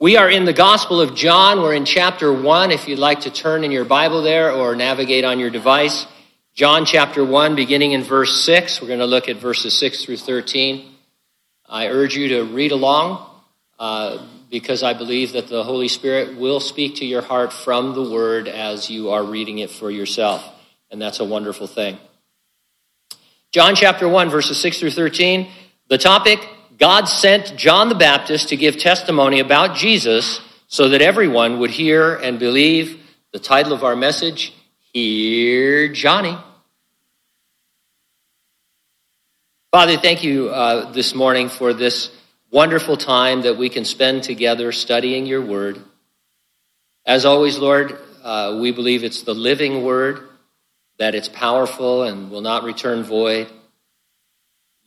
We are in the Gospel of John. We're in chapter 1. If you'd like to turn in your Bible there or navigate on your device, John chapter 1, beginning in verse 6. We're going to look at verses 6 through 13. I urge you to read along uh, because I believe that the Holy Spirit will speak to your heart from the Word as you are reading it for yourself. And that's a wonderful thing. John chapter 1, verses 6 through 13. The topic God sent John the Baptist to give testimony about Jesus so that everyone would hear and believe. The title of our message, Hear Johnny. Father, thank you uh, this morning for this wonderful time that we can spend together studying your word. As always, Lord, uh, we believe it's the living word, that it's powerful and will not return void.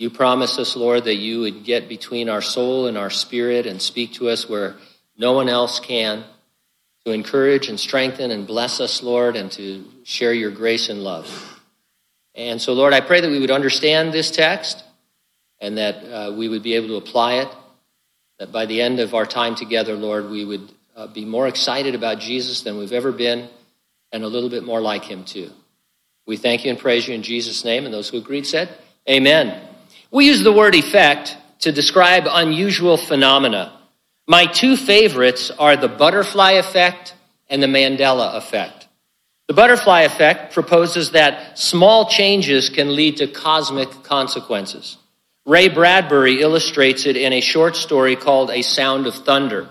You promise us, Lord, that you would get between our soul and our spirit and speak to us where no one else can, to encourage and strengthen and bless us, Lord, and to share your grace and love. And so, Lord, I pray that we would understand this text and that uh, we would be able to apply it, that by the end of our time together, Lord, we would uh, be more excited about Jesus than we've ever been and a little bit more like him, too. We thank you and praise you in Jesus' name. And those who agreed said, Amen. We use the word effect to describe unusual phenomena. My two favorites are the butterfly effect and the Mandela effect. The butterfly effect proposes that small changes can lead to cosmic consequences. Ray Bradbury illustrates it in a short story called A Sound of Thunder.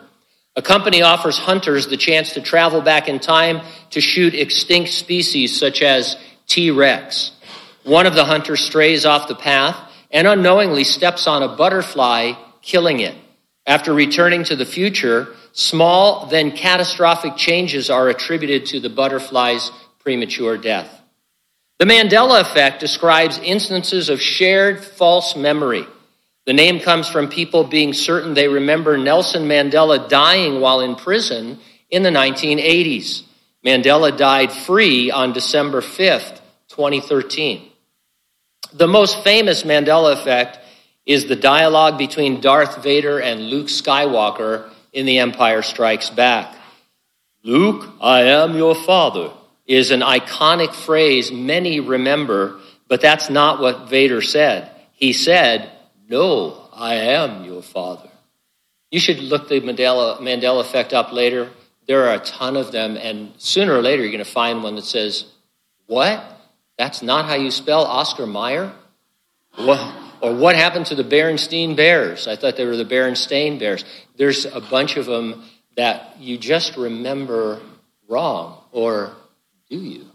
A company offers hunters the chance to travel back in time to shoot extinct species such as T Rex. One of the hunters strays off the path and unknowingly steps on a butterfly, killing it. After returning to the future, small then catastrophic changes are attributed to the butterfly's premature death. The Mandela effect describes instances of shared false memory. The name comes from people being certain they remember Nelson Mandela dying while in prison in the 1980s. Mandela died free on December 5th, 2013. The most famous Mandela effect is the dialogue between Darth Vader and Luke Skywalker in The Empire Strikes Back. Luke, I am your father, is an iconic phrase many remember, but that's not what Vader said. He said, No, I am your father. You should look the Mandela, Mandela effect up later. There are a ton of them, and sooner or later you're going to find one that says, What? That's not how you spell Oscar Mayer? What, or what happened to the Berenstain Bears? I thought they were the Berenstain Bears. There's a bunch of them that you just remember wrong, or do you?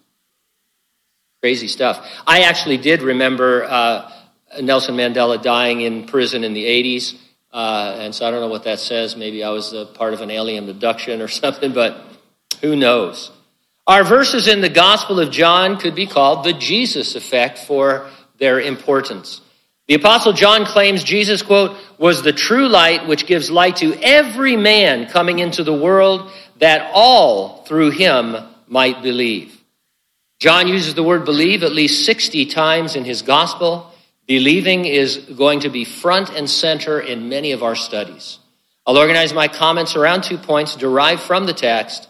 Crazy stuff. I actually did remember uh, Nelson Mandela dying in prison in the 80s, uh, and so I don't know what that says. Maybe I was part of an alien abduction or something, but who knows? Our verses in the Gospel of John could be called the Jesus effect for their importance. The Apostle John claims Jesus, quote, was the true light which gives light to every man coming into the world that all through him might believe. John uses the word believe at least 60 times in his gospel. Believing is going to be front and center in many of our studies. I'll organize my comments around two points derived from the text.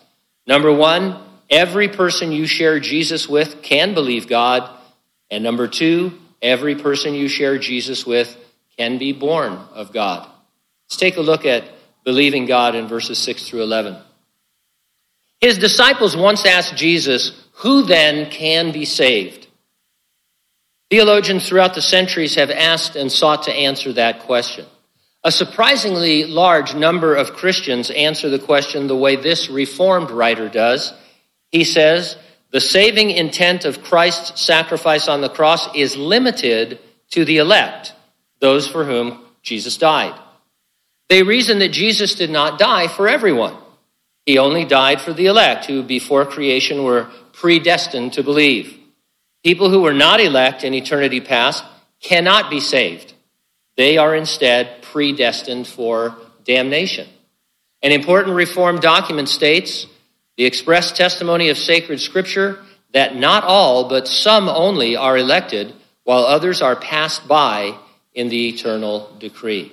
Number one, every person you share Jesus with can believe God. And number two, every person you share Jesus with can be born of God. Let's take a look at believing God in verses 6 through 11. His disciples once asked Jesus, Who then can be saved? Theologians throughout the centuries have asked and sought to answer that question. A surprisingly large number of Christians answer the question the way this Reformed writer does he says, the saving intent of Christ's sacrifice on the cross is limited to the elect, those for whom Jesus died. They reason that Jesus did not die for everyone. He only died for the elect, who before creation were predestined to believe. People who were not elect in eternity past cannot be saved. They are instead predestined for damnation. An important Reformed document states the express testimony of sacred scripture that not all, but some only are elected, while others are passed by in the eternal decree.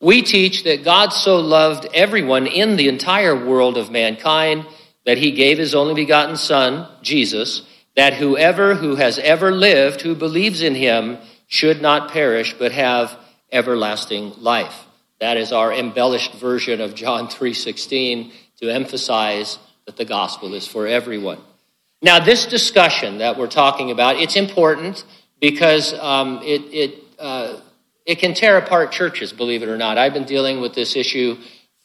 We teach that God so loved everyone in the entire world of mankind that he gave his only begotten Son, Jesus, that whoever who has ever lived, who believes in him, should not perish, but have everlasting life. That is our embellished version of John 3:16 to emphasize that the gospel is for everyone. Now, this discussion that we're talking about, it's important because um, it, it, uh, it can tear apart churches, believe it or not. I've been dealing with this issue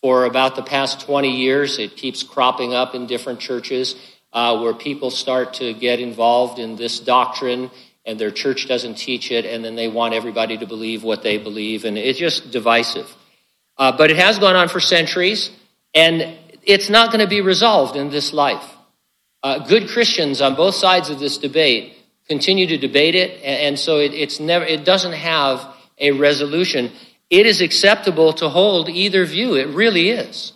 for about the past 20 years. It keeps cropping up in different churches uh, where people start to get involved in this doctrine and their church doesn't teach it, and then they want everybody to believe what they believe, and it's just divisive. Uh, but it has gone on for centuries, and it's not going to be resolved in this life. Uh, good Christians on both sides of this debate continue to debate it, and, so it, it's never, it doesn't have a resolution. It is acceptable to hold either view. It really is.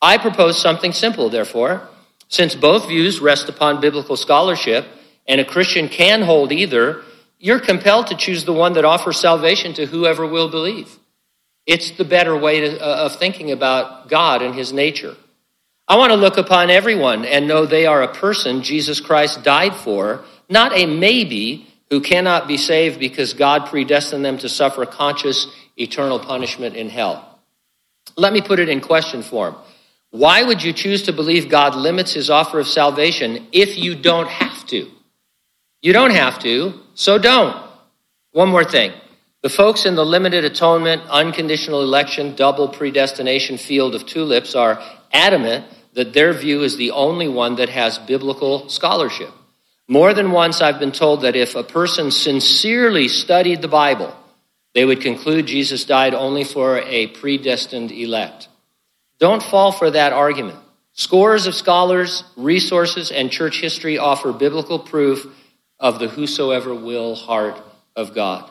I propose something simple, therefore. Since both views rest upon biblical scholarship, and a Christian can hold either, you're compelled to choose the one that offers salvation to whoever will believe. It's the better way to, uh, of thinking about God and his nature. I want to look upon everyone and know they are a person Jesus Christ died for, not a maybe who cannot be saved because God predestined them to suffer conscious eternal punishment in hell. Let me put it in question form. Why would you choose to believe God limits his offer of salvation if you don't have to? You don't have to, so don't. One more thing. The folks in the limited atonement, unconditional election, double predestination field of tulips are adamant that their view is the only one that has biblical scholarship. More than once, I've been told that if a person sincerely studied the Bible, they would conclude Jesus died only for a predestined elect. Don't fall for that argument. Scores of scholars, resources, and church history offer biblical proof of the whosoever will heart of God.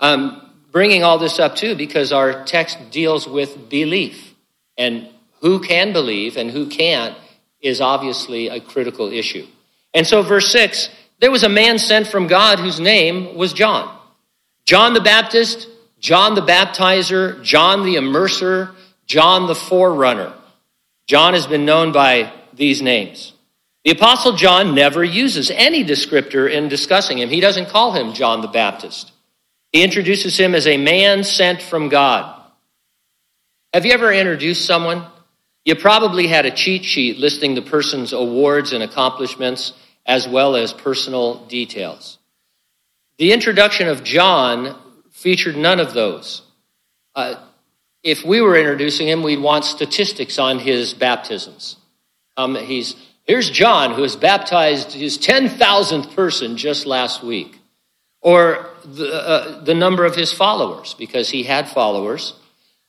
I'm bringing all this up too because our text deals with belief. And who can believe and who can't is obviously a critical issue. And so, verse 6 there was a man sent from God whose name was John. John the Baptist, John the Baptizer, John the Immerser, John the Forerunner. John has been known by these names. The Apostle John never uses any descriptor in discussing him. He doesn't call him John the Baptist. He introduces him as a man sent from God. Have you ever introduced someone? You probably had a cheat sheet listing the person's awards and accomplishments as well as personal details. The introduction of John featured none of those. Uh, if we were introducing him, we'd want statistics on his baptisms. Um, he's Here's John, who has baptized his 10,000th person just last week, or the, uh, the number of his followers, because he had followers.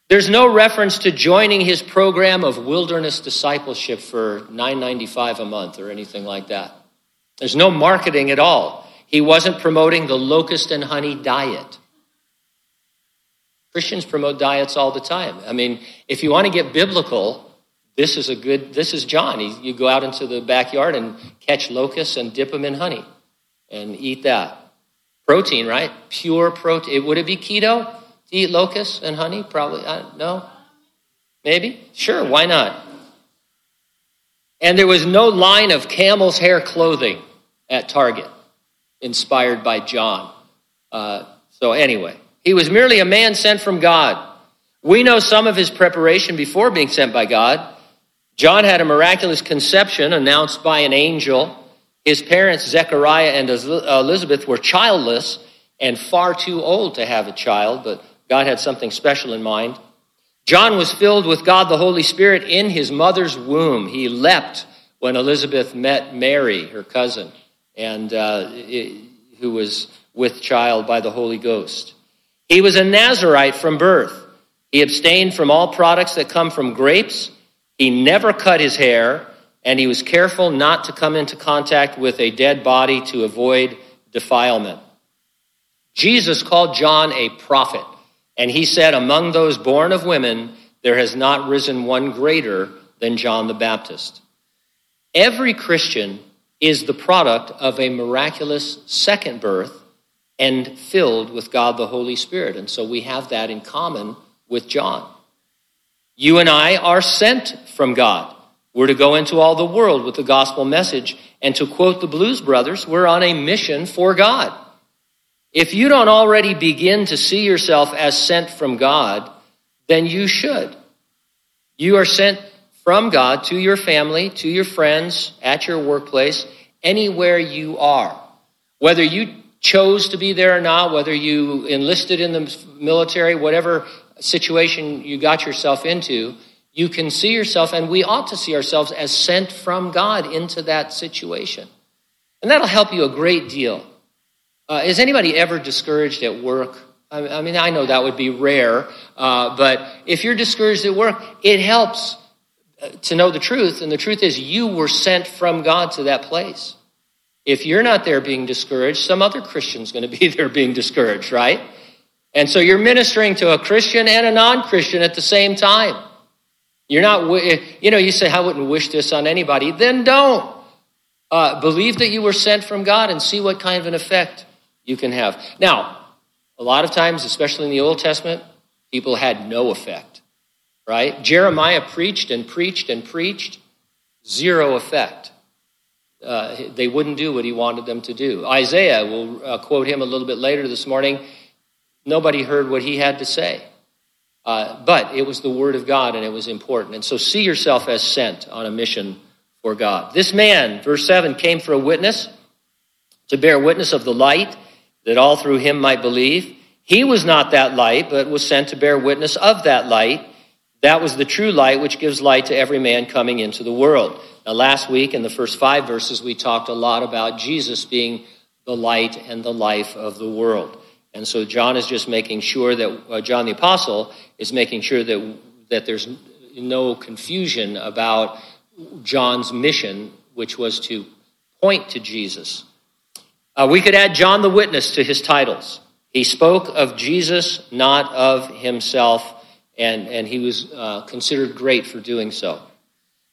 There's no reference to joining his program of wilderness discipleship for 9.95 a month or anything like that. There's no marketing at all. He wasn't promoting the locust and honey diet. Christians promote diets all the time. I mean, if you want to get biblical, this is a good, this is John. You go out into the backyard and catch locusts and dip them in honey and eat that. Protein, right? Pure protein. Would it be keto to eat locusts and honey? Probably. Uh, no? Maybe? Sure, why not? And there was no line of camel's hair clothing at Target inspired by John. Uh, so, anyway, he was merely a man sent from God. We know some of his preparation before being sent by God. John had a miraculous conception announced by an angel. His parents, Zechariah and Elizabeth, were childless and far too old to have a child, but God had something special in mind. John was filled with God the Holy Spirit in his mother's womb. He leapt when Elizabeth met Mary, her cousin, and uh, who was with child by the Holy Ghost. He was a Nazarite from birth. He abstained from all products that come from grapes he never cut his hair, and he was careful not to come into contact with a dead body to avoid defilement. Jesus called John a prophet, and he said, Among those born of women, there has not risen one greater than John the Baptist. Every Christian is the product of a miraculous second birth and filled with God the Holy Spirit. And so we have that in common with John. You and I are sent from God. We're to go into all the world with the gospel message. And to quote the Blues Brothers, we're on a mission for God. If you don't already begin to see yourself as sent from God, then you should. You are sent from God to your family, to your friends, at your workplace, anywhere you are. Whether you chose to be there or not, whether you enlisted in the military, whatever situation you got yourself into, you can see yourself, and we ought to see ourselves as sent from God into that situation. And that'll help you a great deal. Uh, is anybody ever discouraged at work? I, I mean, I know that would be rare, uh, but if you're discouraged at work, it helps uh, to know the truth. And the truth is, you were sent from God to that place. If you're not there being discouraged, some other Christian's going to be there being discouraged, right? And so you're ministering to a Christian and a non Christian at the same time. You're not, you know, you say, I wouldn't wish this on anybody. Then don't. Uh, believe that you were sent from God and see what kind of an effect you can have. Now, a lot of times, especially in the Old Testament, people had no effect, right? Jeremiah preached and preached and preached, zero effect. Uh, they wouldn't do what he wanted them to do. Isaiah, we'll uh, quote him a little bit later this morning. Nobody heard what he had to say. Uh, but it was the word of God and it was important. And so see yourself as sent on a mission for God. This man, verse 7, came for a witness, to bear witness of the light, that all through him might believe. He was not that light, but was sent to bear witness of that light. That was the true light which gives light to every man coming into the world. Now, last week in the first five verses, we talked a lot about Jesus being the light and the life of the world. And so John is just making sure that, uh, John the Apostle is making sure that, that there's no confusion about John's mission, which was to point to Jesus. Uh, we could add John the Witness to his titles. He spoke of Jesus, not of himself, and, and he was uh, considered great for doing so.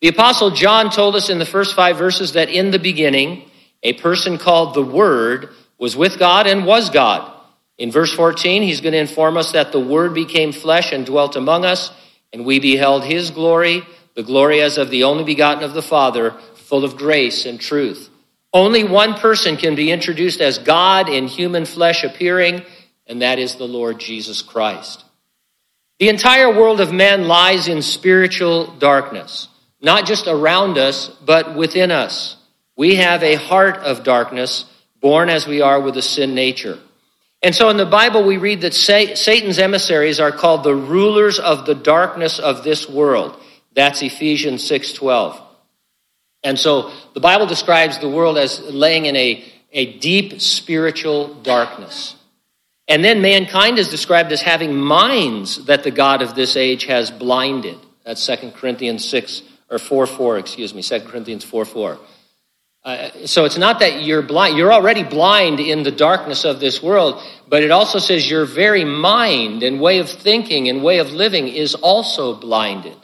The Apostle John told us in the first five verses that in the beginning, a person called the Word was with God and was God. In verse 14, he's going to inform us that the Word became flesh and dwelt among us, and we beheld his glory, the glory as of the only begotten of the Father, full of grace and truth. Only one person can be introduced as God in human flesh appearing, and that is the Lord Jesus Christ. The entire world of men lies in spiritual darkness, not just around us, but within us. We have a heart of darkness, born as we are with a sin nature. And so in the Bible, we read that Satan's emissaries are called the rulers of the darkness of this world. That's Ephesians 6.12. And so the Bible describes the world as laying in a, a deep spiritual darkness. And then mankind is described as having minds that the God of this age has blinded. That's 2 Corinthians 6, or 4 4, excuse me, 2 Corinthians 4 4. Uh, so it's not that you're blind, you're already blind in the darkness of this world, but it also says your very mind and way of thinking and way of living is also blinded.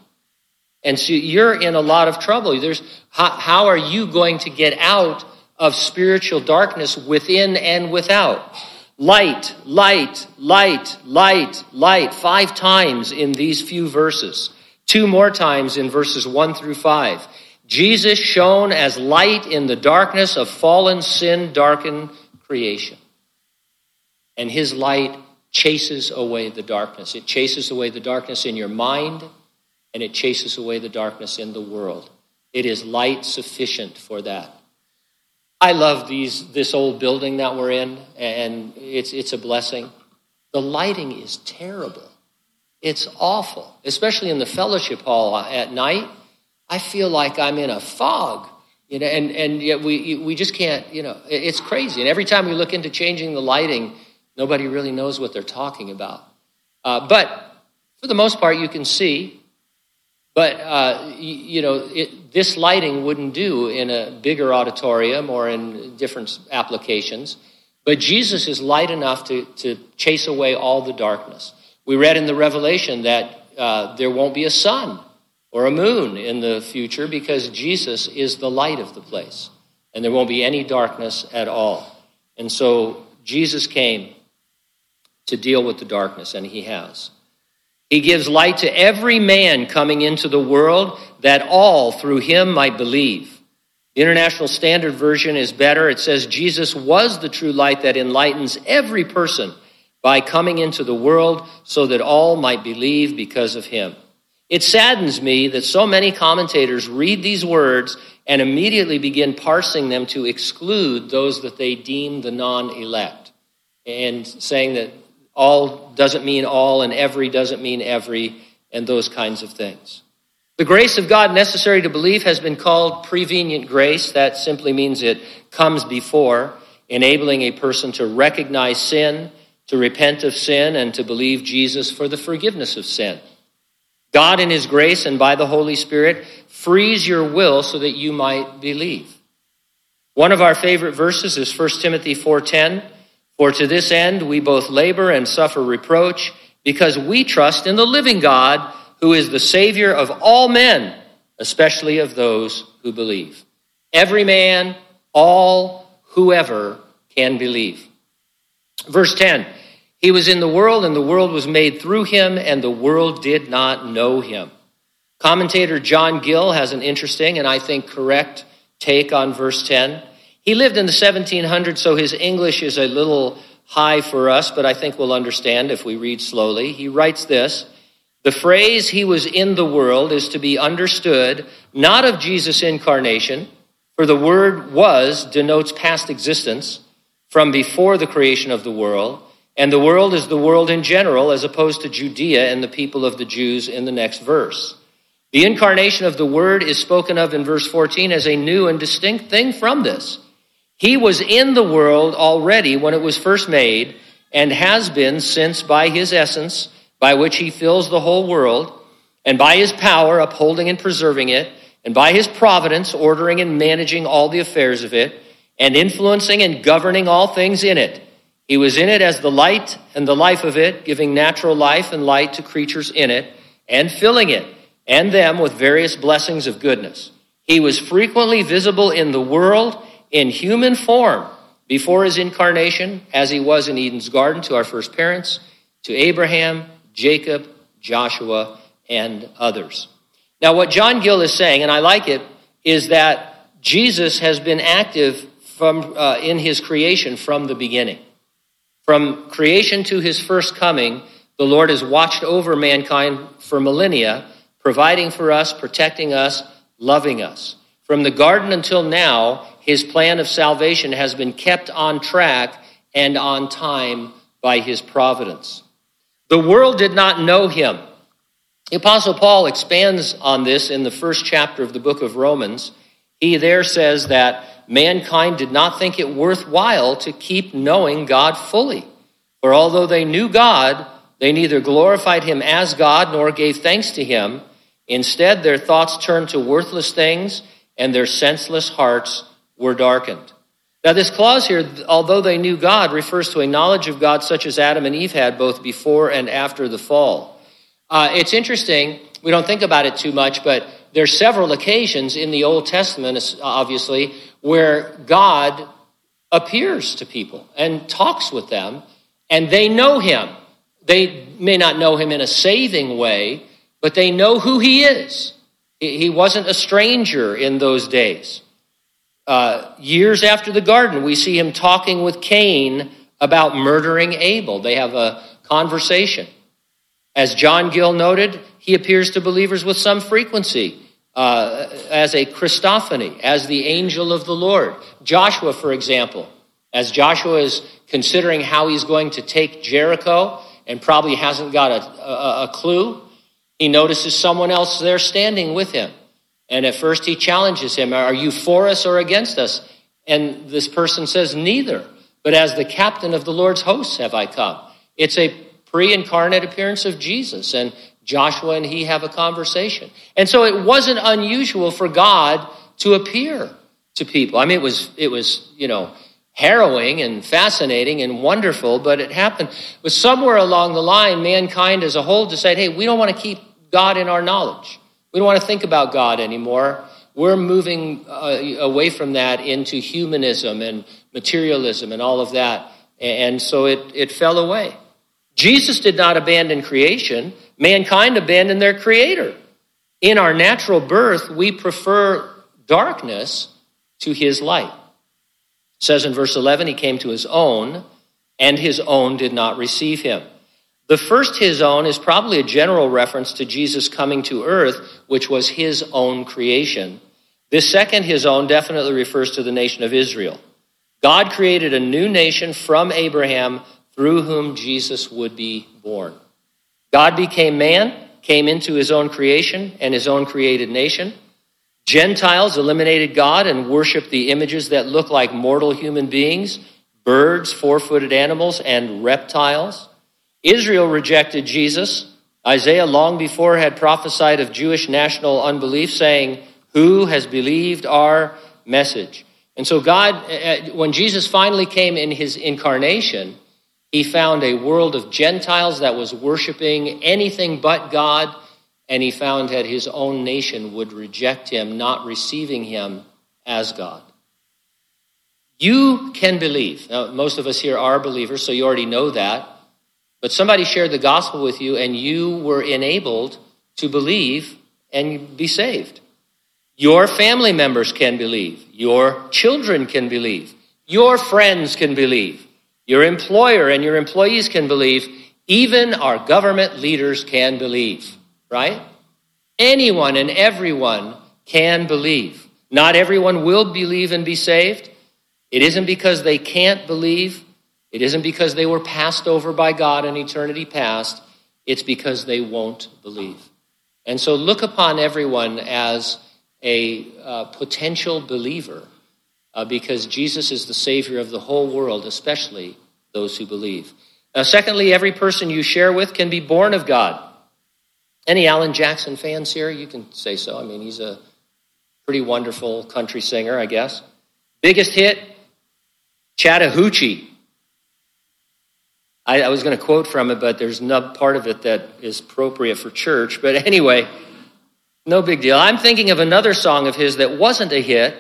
And so you're in a lot of trouble. There's, how, how are you going to get out of spiritual darkness within and without? Light, light, light, light, light, five times in these few verses. Two more times in verses one through five. Jesus shone as light in the darkness of fallen, sin darkened creation. And his light chases away the darkness. It chases away the darkness in your mind, and it chases away the darkness in the world. It is light sufficient for that. I love these, this old building that we're in, and it's, it's a blessing. The lighting is terrible. It's awful, especially in the fellowship hall at night. I feel like I'm in a fog, you know, and, and yet we, we just can't, you know, it's crazy. And every time we look into changing the lighting, nobody really knows what they're talking about. Uh, but for the most part, you can see. But, uh, you, you, know, it, this lighting wouldn't do in a bigger auditorium or in different applications. But Jesus is light enough to, to chase away all the darkness. We read in the Revelation that uh, there won't be a sun or a moon in the future because Jesus is the light of the place. And there won't be any darkness at all. And so Jesus came to deal with the darkness, and he has. He gives light to every man coming into the world that all through him might believe. The International Standard Version is better. It says, Jesus was the true light that enlightens every person by coming into the world so that all might believe because of him. It saddens me that so many commentators read these words and immediately begin parsing them to exclude those that they deem the non elect and saying that all doesn't mean all and every doesn't mean every and those kinds of things. The grace of God necessary to believe has been called prevenient grace. That simply means it comes before, enabling a person to recognize sin, to repent of sin, and to believe Jesus for the forgiveness of sin. God, in His grace and by the Holy Spirit, frees your will so that you might believe. One of our favorite verses is 1 Timothy 4:10, "For to this end we both labor and suffer reproach, because we trust in the living God, who is the Savior of all men, especially of those who believe. Every man, all, whoever can believe. Verse 10 He was in the world, and the world was made through him, and the world did not know him. Commentator John Gill has an interesting and I think correct take on verse 10. He lived in the 1700s, so his English is a little high for us, but I think we'll understand if we read slowly. He writes this the phrase he was in the world is to be understood not of Jesus' incarnation, for the word was denotes past existence from before the creation of the world, and the world is the world in general as opposed to Judea and the people of the Jews in the next verse. The incarnation of the word is spoken of in verse 14 as a new and distinct thing from this. He was in the world already when it was first made and has been since by his essence by which he fills the whole world, and by his power upholding and preserving it, and by his providence ordering and managing all the affairs of it, and influencing and governing all things in it. He was in it as the light and the life of it, giving natural life and light to creatures in it, and filling it, and them with various blessings of goodness. He was frequently visible in the world in human form before his incarnation, as he was in Eden's garden to our first parents, to Abraham, Jacob, Joshua, and others. Now, what John Gill is saying, and I like it, is that Jesus has been active from, uh, in his creation from the beginning. From creation to his first coming, the Lord has watched over mankind for millennia, providing for us, protecting us, loving us. From the garden until now, his plan of salvation has been kept on track and on time by his providence. The world did not know him. The Apostle Paul expands on this in the first chapter of the book of Romans. He there says that mankind did not think it worthwhile to keep knowing God fully. For although they knew God, they neither glorified him as God nor gave thanks to him. Instead, their thoughts turned to worthless things, and their senseless hearts were darkened. Now, this clause here, although they knew God, refers to a knowledge of God such as Adam and Eve had both before and after the fall. Uh, it's interesting, we don't think about it too much, but there's several occasions in the Old Testament, obviously, where God appears to people and talks with them, and they know him. They may not know him in a saving way, but they know who he is. He wasn't a stranger in those days. Uh, years after the garden, we see him talking with Cain about murdering Abel. They have a conversation. As John Gill noted, he appears to believers with some frequency uh, as a Christophany, as the angel of the Lord. Joshua, for example, as Joshua is considering how he's going to take Jericho and probably hasn't got a, a, a clue, he notices someone else there standing with him. And at first he challenges him, Are you for us or against us? And this person says, Neither. But as the captain of the Lord's hosts have I come. It's a pre incarnate appearance of Jesus. And Joshua and he have a conversation. And so it wasn't unusual for God to appear to people. I mean, it was, it was, you know, harrowing and fascinating and wonderful, but it happened. But somewhere along the line, mankind as a whole decided, hey, we don't want to keep God in our knowledge. We don't want to think about God anymore. We're moving uh, away from that into humanism and materialism and all of that. And so it, it fell away. Jesus did not abandon creation, mankind abandoned their creator. In our natural birth, we prefer darkness to his light. It says in verse 11, he came to his own, and his own did not receive him. The first his own is probably a general reference to Jesus coming to earth, which was his own creation. This second his own definitely refers to the nation of Israel. God created a new nation from Abraham through whom Jesus would be born. God became man, came into his own creation and his own created nation. Gentiles eliminated God and worshiped the images that look like mortal human beings, birds, four footed animals, and reptiles. Israel rejected Jesus. Isaiah, long before, had prophesied of Jewish national unbelief, saying, Who has believed our message? And so, God, uh, uh, when Jesus finally came in his incarnation, he found a world of Gentiles that was worshiping anything but God, and he found that his own nation would reject him, not receiving him as God. You can believe. Now, most of us here are believers, so you already know that. But somebody shared the gospel with you, and you were enabled to believe and be saved. Your family members can believe. Your children can believe. Your friends can believe. Your employer and your employees can believe. Even our government leaders can believe, right? Anyone and everyone can believe. Not everyone will believe and be saved. It isn't because they can't believe. It isn't because they were passed over by God in eternity past. It's because they won't believe. And so look upon everyone as a uh, potential believer uh, because Jesus is the Savior of the whole world, especially those who believe. Now, secondly, every person you share with can be born of God. Any Alan Jackson fans here? You can say so. I mean, he's a pretty wonderful country singer, I guess. Biggest hit, Chattahoochee. I, I was going to quote from it, but there's no part of it that is appropriate for church. But anyway, no big deal. I'm thinking of another song of his that wasn't a hit,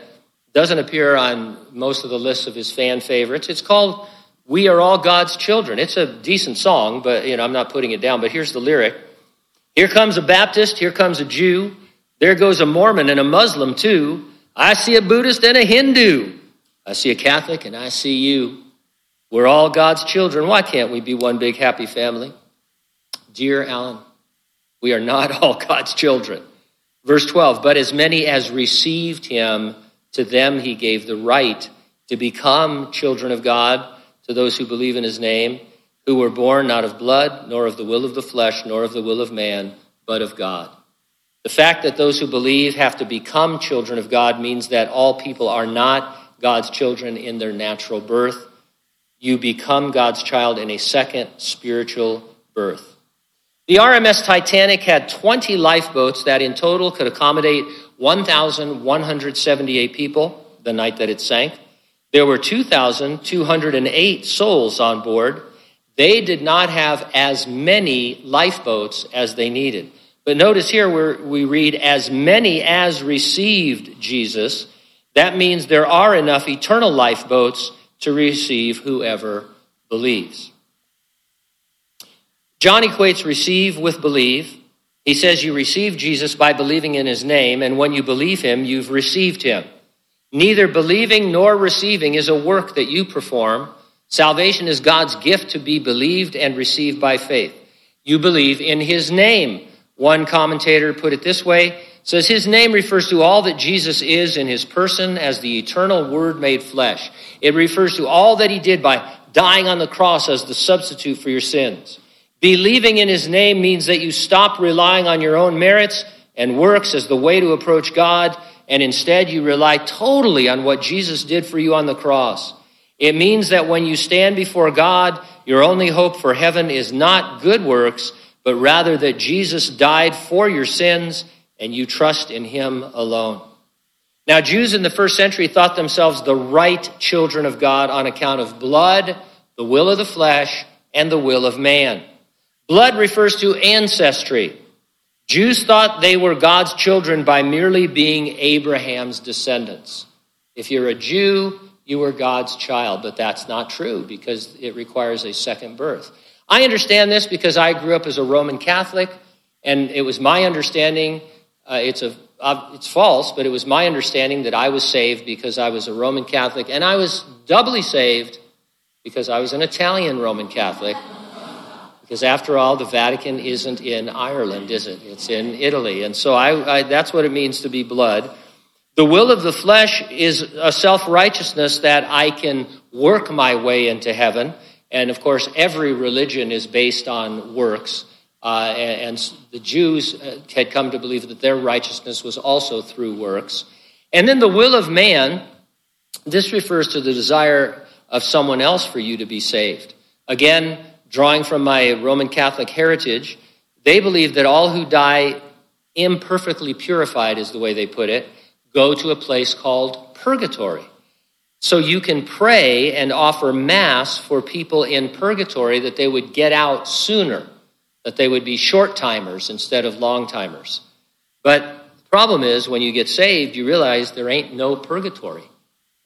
doesn't appear on most of the lists of his fan favorites. It's called We Are All God's Children. It's a decent song, but you know, I'm not putting it down, but here's the lyric. Here comes a Baptist, here comes a Jew, there goes a Mormon and a Muslim too. I see a Buddhist and a Hindu. I see a Catholic and I see you. We're all God's children. Why can't we be one big happy family? Dear Alan, we are not all God's children. Verse 12, but as many as received him, to them he gave the right to become children of God, to those who believe in his name, who were born not of blood, nor of the will of the flesh, nor of the will of man, but of God. The fact that those who believe have to become children of God means that all people are not God's children in their natural birth. You become God's child in a second spiritual birth. The RMS Titanic had 20 lifeboats that in total could accommodate 1,178 people the night that it sank. There were 2,208 souls on board. They did not have as many lifeboats as they needed. But notice here where we read, as many as received Jesus. That means there are enough eternal lifeboats to receive whoever believes. John equates receive with believe. He says you receive Jesus by believing in his name, and when you believe him, you've received him. Neither believing nor receiving is a work that you perform. Salvation is God's gift to be believed and received by faith. You believe in his name. One commentator put it this way says his name refers to all that Jesus is in his person as the eternal word made flesh. It refers to all that he did by dying on the cross as the substitute for your sins. Believing in his name means that you stop relying on your own merits and works as the way to approach God, and instead you rely totally on what Jesus did for you on the cross. It means that when you stand before God, your only hope for heaven is not good works, but rather that Jesus died for your sins and you trust in him alone. Now, Jews in the first century thought themselves the right children of God on account of blood, the will of the flesh, and the will of man. Blood refers to ancestry. Jews thought they were God's children by merely being Abraham's descendants. If you're a Jew, you are God's child, but that's not true because it requires a second birth. I understand this because I grew up as a Roman Catholic, and it was my understanding, uh, it's, a, uh, it's false, but it was my understanding that I was saved because I was a Roman Catholic, and I was doubly saved because I was an Italian Roman Catholic. Because after all, the Vatican isn't in Ireland, is it? It's in Italy. And so I, I, that's what it means to be blood. The will of the flesh is a self righteousness that I can work my way into heaven. And of course, every religion is based on works. Uh, and, and, the Jews uh, had come to believe that their righteousness was also through works. And then the will of man, this refers to the desire of someone else for you to be saved. Again, drawing from my Roman Catholic heritage, they believe that all who die imperfectly purified, is the way they put it, go to a place called purgatory. So you can pray and offer Mass for people in purgatory that they would get out sooner, that they would be short timers instead of long timers. But the problem is, when you get saved, you realize there ain't no purgatory.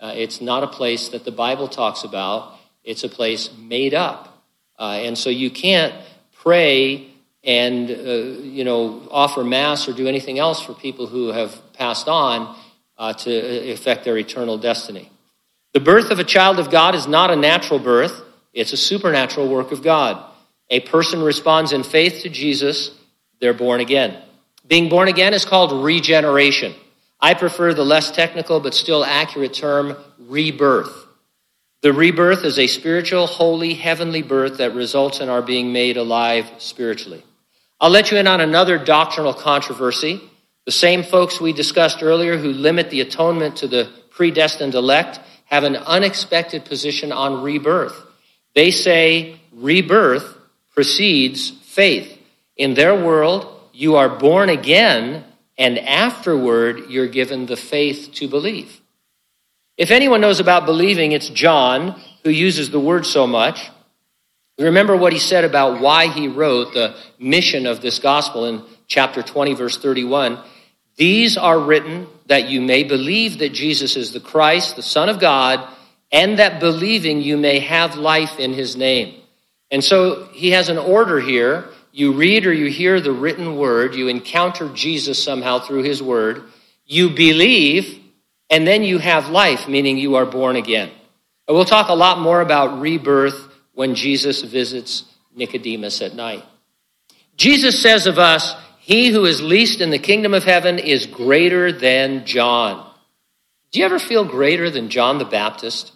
Uh, it's not a place that the Bible talks about, it's a place made up. Uh, and so you can't pray and uh, you know offer mass or do anything else for people who have passed on uh, to affect their eternal destiny. The birth of a child of God is not a natural birth, it's a supernatural work of God. A person responds in faith to Jesus, they're born again. Being born again is called regeneration. I prefer the less technical but still accurate term rebirth. The rebirth is a spiritual, holy, heavenly birth that results in our being made alive spiritually. I'll let you in on another doctrinal controversy. The same folks we discussed earlier who limit the atonement to the predestined elect have an unexpected position on rebirth. They say rebirth precedes faith. In their world, you are born again, and afterward, you're given the faith to believe. If anyone knows about believing, it's John who uses the word so much. Remember what he said about why he wrote the mission of this gospel in chapter 20, verse 31. These are written that you may believe that Jesus is the Christ, the Son of God, and that believing you may have life in his name. And so he has an order here. You read or you hear the written word, you encounter Jesus somehow through his word, you believe, and then you have life, meaning you are born again. And we'll talk a lot more about rebirth when Jesus visits Nicodemus at night. Jesus says of us, He who is least in the kingdom of heaven is greater than John. Do you ever feel greater than John the Baptist?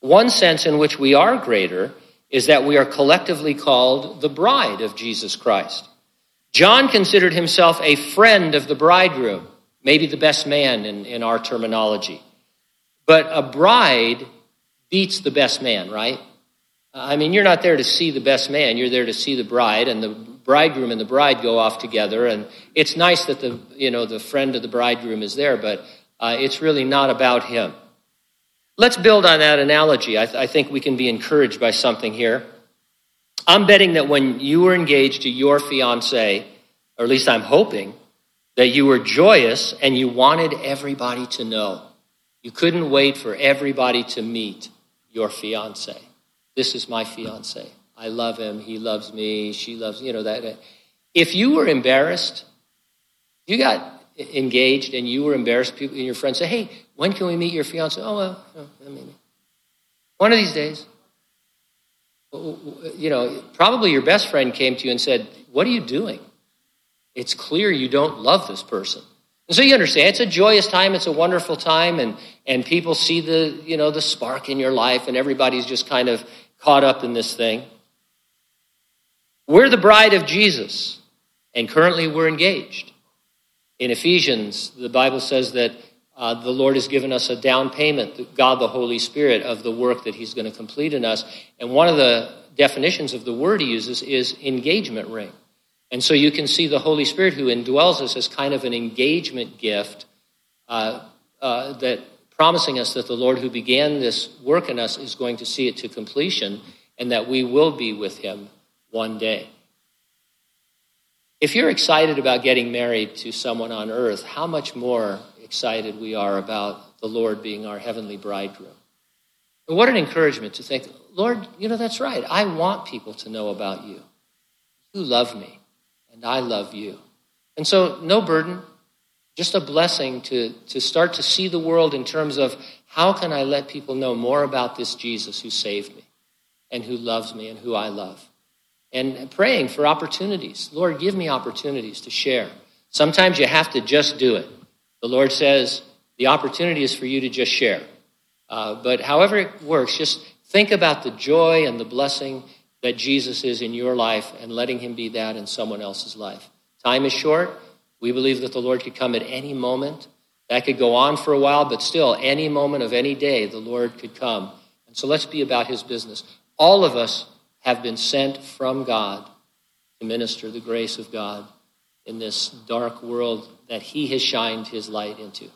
One sense in which we are greater is that we are collectively called the bride of Jesus Christ. John considered himself a friend of the bridegroom maybe the best man in, in our terminology. But a bride beats the best man, right? I mean, you're not there to see the best man, you're there to see the bride, and the bridegroom and the bride go off together. And it's nice that the, you know, the friend of the bridegroom is there, but uh, it's really not about him. Let's build on that analogy. I, th- I think we can be encouraged by something here. I'm betting that when you were engaged to your fiance, or at least I'm hoping, that you were joyous and you wanted everybody to know. You couldn't wait for everybody to meet your fiance. This is my fiance. I love him. He loves me. She loves, you know, that. If you were embarrassed, you got engaged and you were embarrassed, people and your friends say, hey, when can we meet your fiance? Oh, well, oh, I mean, one of these days. You know, probably your best friend came to you and said, what are you doing? It's clear you don't love this person. And so you understand it's a joyous time, it's a wonderful time, and, and people see the, you know, the spark in your life, and everybody's just kind of caught up in this thing. We're the bride of Jesus, and currently we're engaged. In Ephesians, the Bible says that uh, the Lord has given us a down payment, God the Holy Spirit, of the work that He's going to complete in us. And one of the definitions of the word He uses is engagement ring. And so you can see the Holy Spirit who indwells us as kind of an engagement gift uh, uh, that promising us that the Lord who began this work in us is going to see it to completion and that we will be with him one day. If you're excited about getting married to someone on earth, how much more excited we are about the Lord being our heavenly bridegroom. And what an encouragement to think, Lord, you know, that's right. I want people to know about you. You love me, and I love you. And so, no burden, just a blessing to, to start to see the world in terms of how can I let people know more about this Jesus who saved me and who loves me and who I love. And praying for opportunities. Lord, give me opportunities to share. Sometimes you have to just do it. The Lord says the opportunity is for you to just share. Uh, but however it works, just think about the joy and the blessing that Jesus is in your life and letting him be that in someone else's life. Time is short. We believe that the Lord could come at any moment. That could go on for a while, but still, any moment of any day, the Lord could come. And so let's be about his business. All of us have been sent from God to minister the grace of God in this dark world that he has shined his light into.